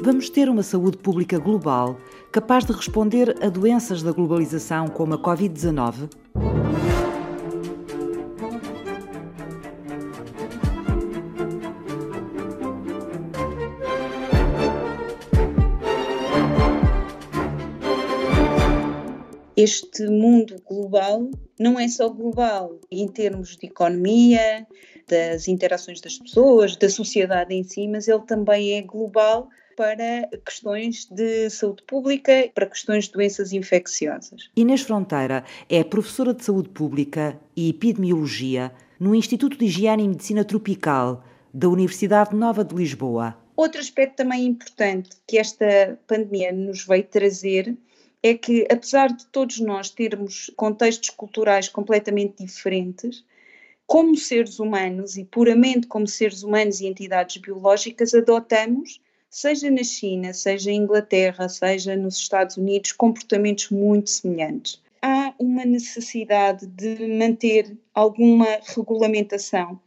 Vamos ter uma saúde pública global capaz de responder a doenças da globalização como a Covid-19? este mundo global não é só global em termos de economia, das interações das pessoas, da sociedade em si, mas ele também é global para questões de saúde pública, para questões de doenças infecciosas. Inês Fronteira é professora de saúde pública e epidemiologia no Instituto de Higiene e Medicina Tropical da Universidade Nova de Lisboa. Outro aspecto também importante que esta pandemia nos veio trazer é que, apesar de todos nós termos contextos culturais completamente diferentes, como seres humanos e puramente como seres humanos e entidades biológicas, adotamos, seja na China, seja em Inglaterra, seja nos Estados Unidos, comportamentos muito semelhantes. Há uma necessidade de manter alguma regulamentação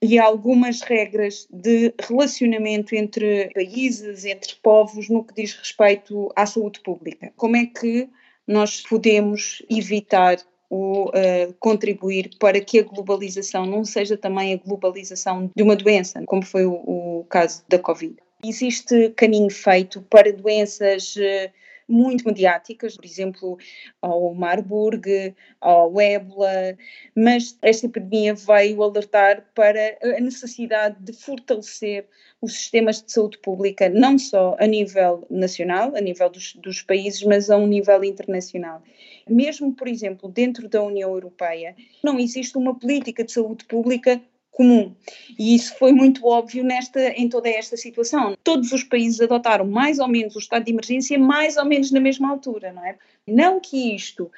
e algumas regras de relacionamento entre países, entre povos, no que diz respeito à saúde pública. Como é que nós podemos evitar ou uh, contribuir para que a globalização não seja também a globalização de uma doença, como foi o, o caso da Covid. Existe caminho feito para doenças uh, muito mediáticas, por exemplo, ao Marburg, ao ébola, mas esta epidemia veio alertar para a necessidade de fortalecer os sistemas de saúde pública, não só a nível nacional, a nível dos, dos países, mas a um nível internacional. Mesmo, por exemplo, dentro da União Europeia, não existe uma política de saúde pública comum. E isso foi muito óbvio nesta, em toda esta situação. Todos os países adotaram mais ou menos o estado de emergência, mais ou menos na mesma altura, não é? Não que isto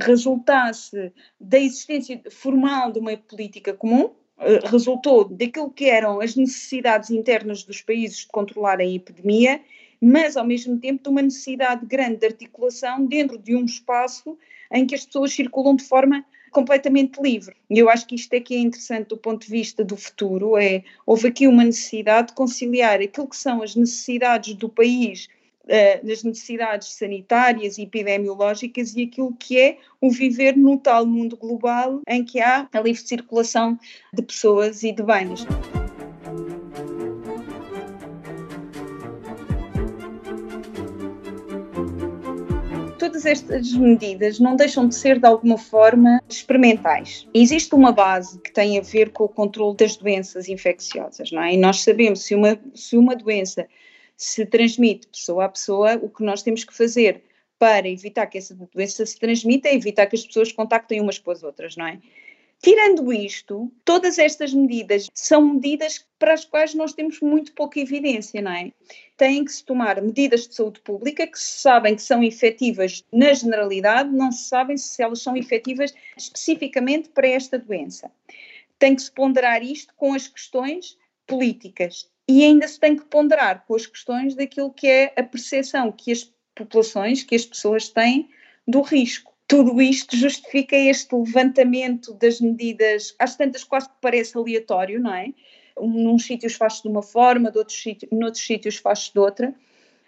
resultasse da existência formal de uma política comum, eh, resultou daquilo que eram as necessidades internas dos países de controlar a epidemia, mas ao mesmo tempo de uma necessidade grande de articulação dentro de um espaço em que as pessoas circulam de forma completamente livre. E eu acho que isto é que é interessante do ponto de vista do futuro, é houve aqui uma necessidade de conciliar aquilo que são as necessidades do país das necessidades sanitárias e epidemiológicas e aquilo que é o viver no tal mundo global em que há a livre circulação de pessoas e de bens. Todas estas medidas não deixam de ser, de alguma forma, experimentais. Existe uma base que tem a ver com o controle das doenças infecciosas, não é? E nós sabemos se uma, se uma doença se transmite pessoa a pessoa, o que nós temos que fazer para evitar que essa doença se transmita é evitar que as pessoas contactem umas com as outras, não é? Tirando isto, todas estas medidas são medidas para as quais nós temos muito pouca evidência, não é? Têm que se tomar medidas de saúde pública que se sabem que são efetivas na generalidade, não se sabem se elas são efetivas especificamente para esta doença. Tem que se ponderar isto com as questões políticas e ainda se tem que ponderar com as questões daquilo que é a percepção que as populações, que as pessoas têm do risco tudo isto justifica este levantamento das medidas, às tantas quase que parece aleatório, não é? Num sítios faz-se de uma forma, de outros sítios, noutros sítios faz-se de outra.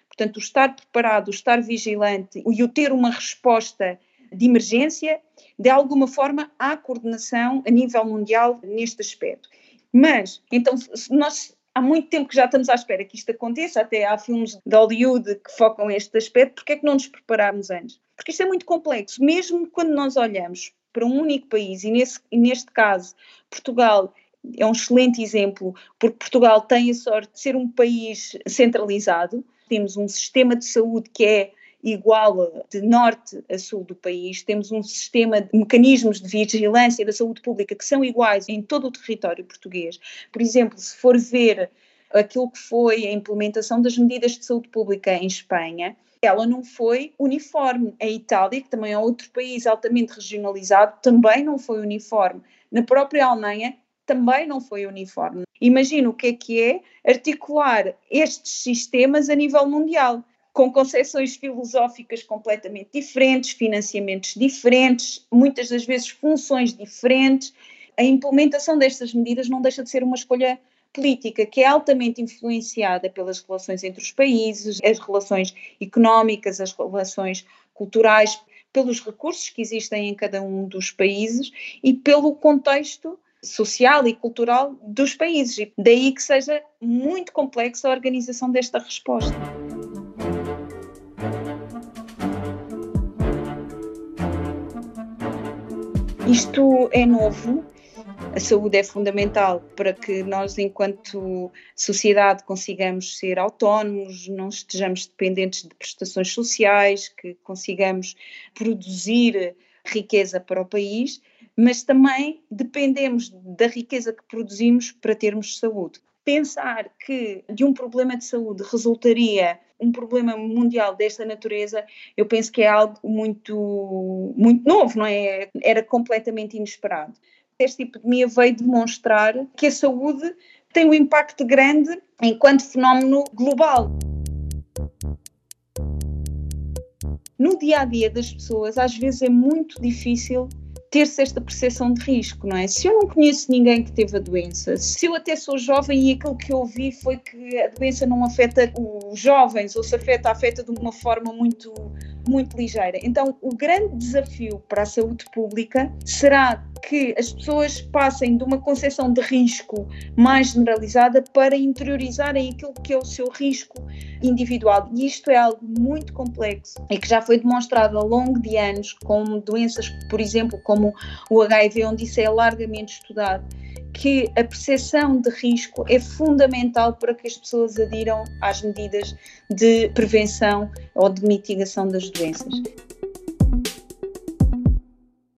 Portanto, o estar preparado, o estar vigilante e o ter uma resposta de emergência, de alguma forma, há coordenação a nível mundial neste aspecto. Mas, então, nós há muito tempo que já estamos à espera que isto aconteça, até há filmes de Hollywood que focam este aspecto, porque é que não nos preparámos antes? Porque isto é muito complexo, mesmo quando nós olhamos para um único país, e, nesse, e neste caso Portugal é um excelente exemplo, porque Portugal tem a sorte de ser um país centralizado, temos um sistema de saúde que é igual de norte a sul do país, temos um sistema de mecanismos de vigilância da saúde pública que são iguais em todo o território português. Por exemplo, se for ver aquilo que foi a implementação das medidas de saúde pública em Espanha, ela não foi uniforme. A Itália, que também é outro país altamente regionalizado, também não foi uniforme. Na própria Alemanha, também não foi uniforme. Imagina o que é que é articular estes sistemas a nível mundial, com concepções filosóficas completamente diferentes, financiamentos diferentes, muitas das vezes funções diferentes. A implementação destas medidas não deixa de ser uma escolha política que é altamente influenciada pelas relações entre os países, as relações económicas, as relações culturais, pelos recursos que existem em cada um dos países e pelo contexto social e cultural dos países. Daí que seja muito complexa a organização desta resposta. Isto é novo, a saúde é fundamental para que nós, enquanto sociedade, consigamos ser autónomos, não estejamos dependentes de prestações sociais, que consigamos produzir riqueza para o país, mas também dependemos da riqueza que produzimos para termos saúde. Pensar que de um problema de saúde resultaria um problema mundial desta natureza, eu penso que é algo muito, muito novo, não é? Era completamente inesperado. Esta epidemia veio demonstrar que a saúde tem um impacto grande enquanto fenómeno global. No dia a dia das pessoas, às vezes é muito difícil ter-se esta percepção de risco, não é? Se eu não conheço ninguém que teve a doença, se eu até sou jovem e aquilo que eu ouvi foi que a doença não afeta os jovens ou se afeta, afeta de uma forma muito, muito ligeira. Então, o grande desafio para a saúde pública será que as pessoas passem de uma concepção de risco mais generalizada para interiorizarem aquilo que é o seu risco individual. E isto é algo muito complexo e que já foi demonstrado ao longo de anos com doenças, por exemplo, como o HIV, onde isso é largamente estudado que a percepção de risco é fundamental para que as pessoas adiram às medidas de prevenção ou de mitigação das doenças.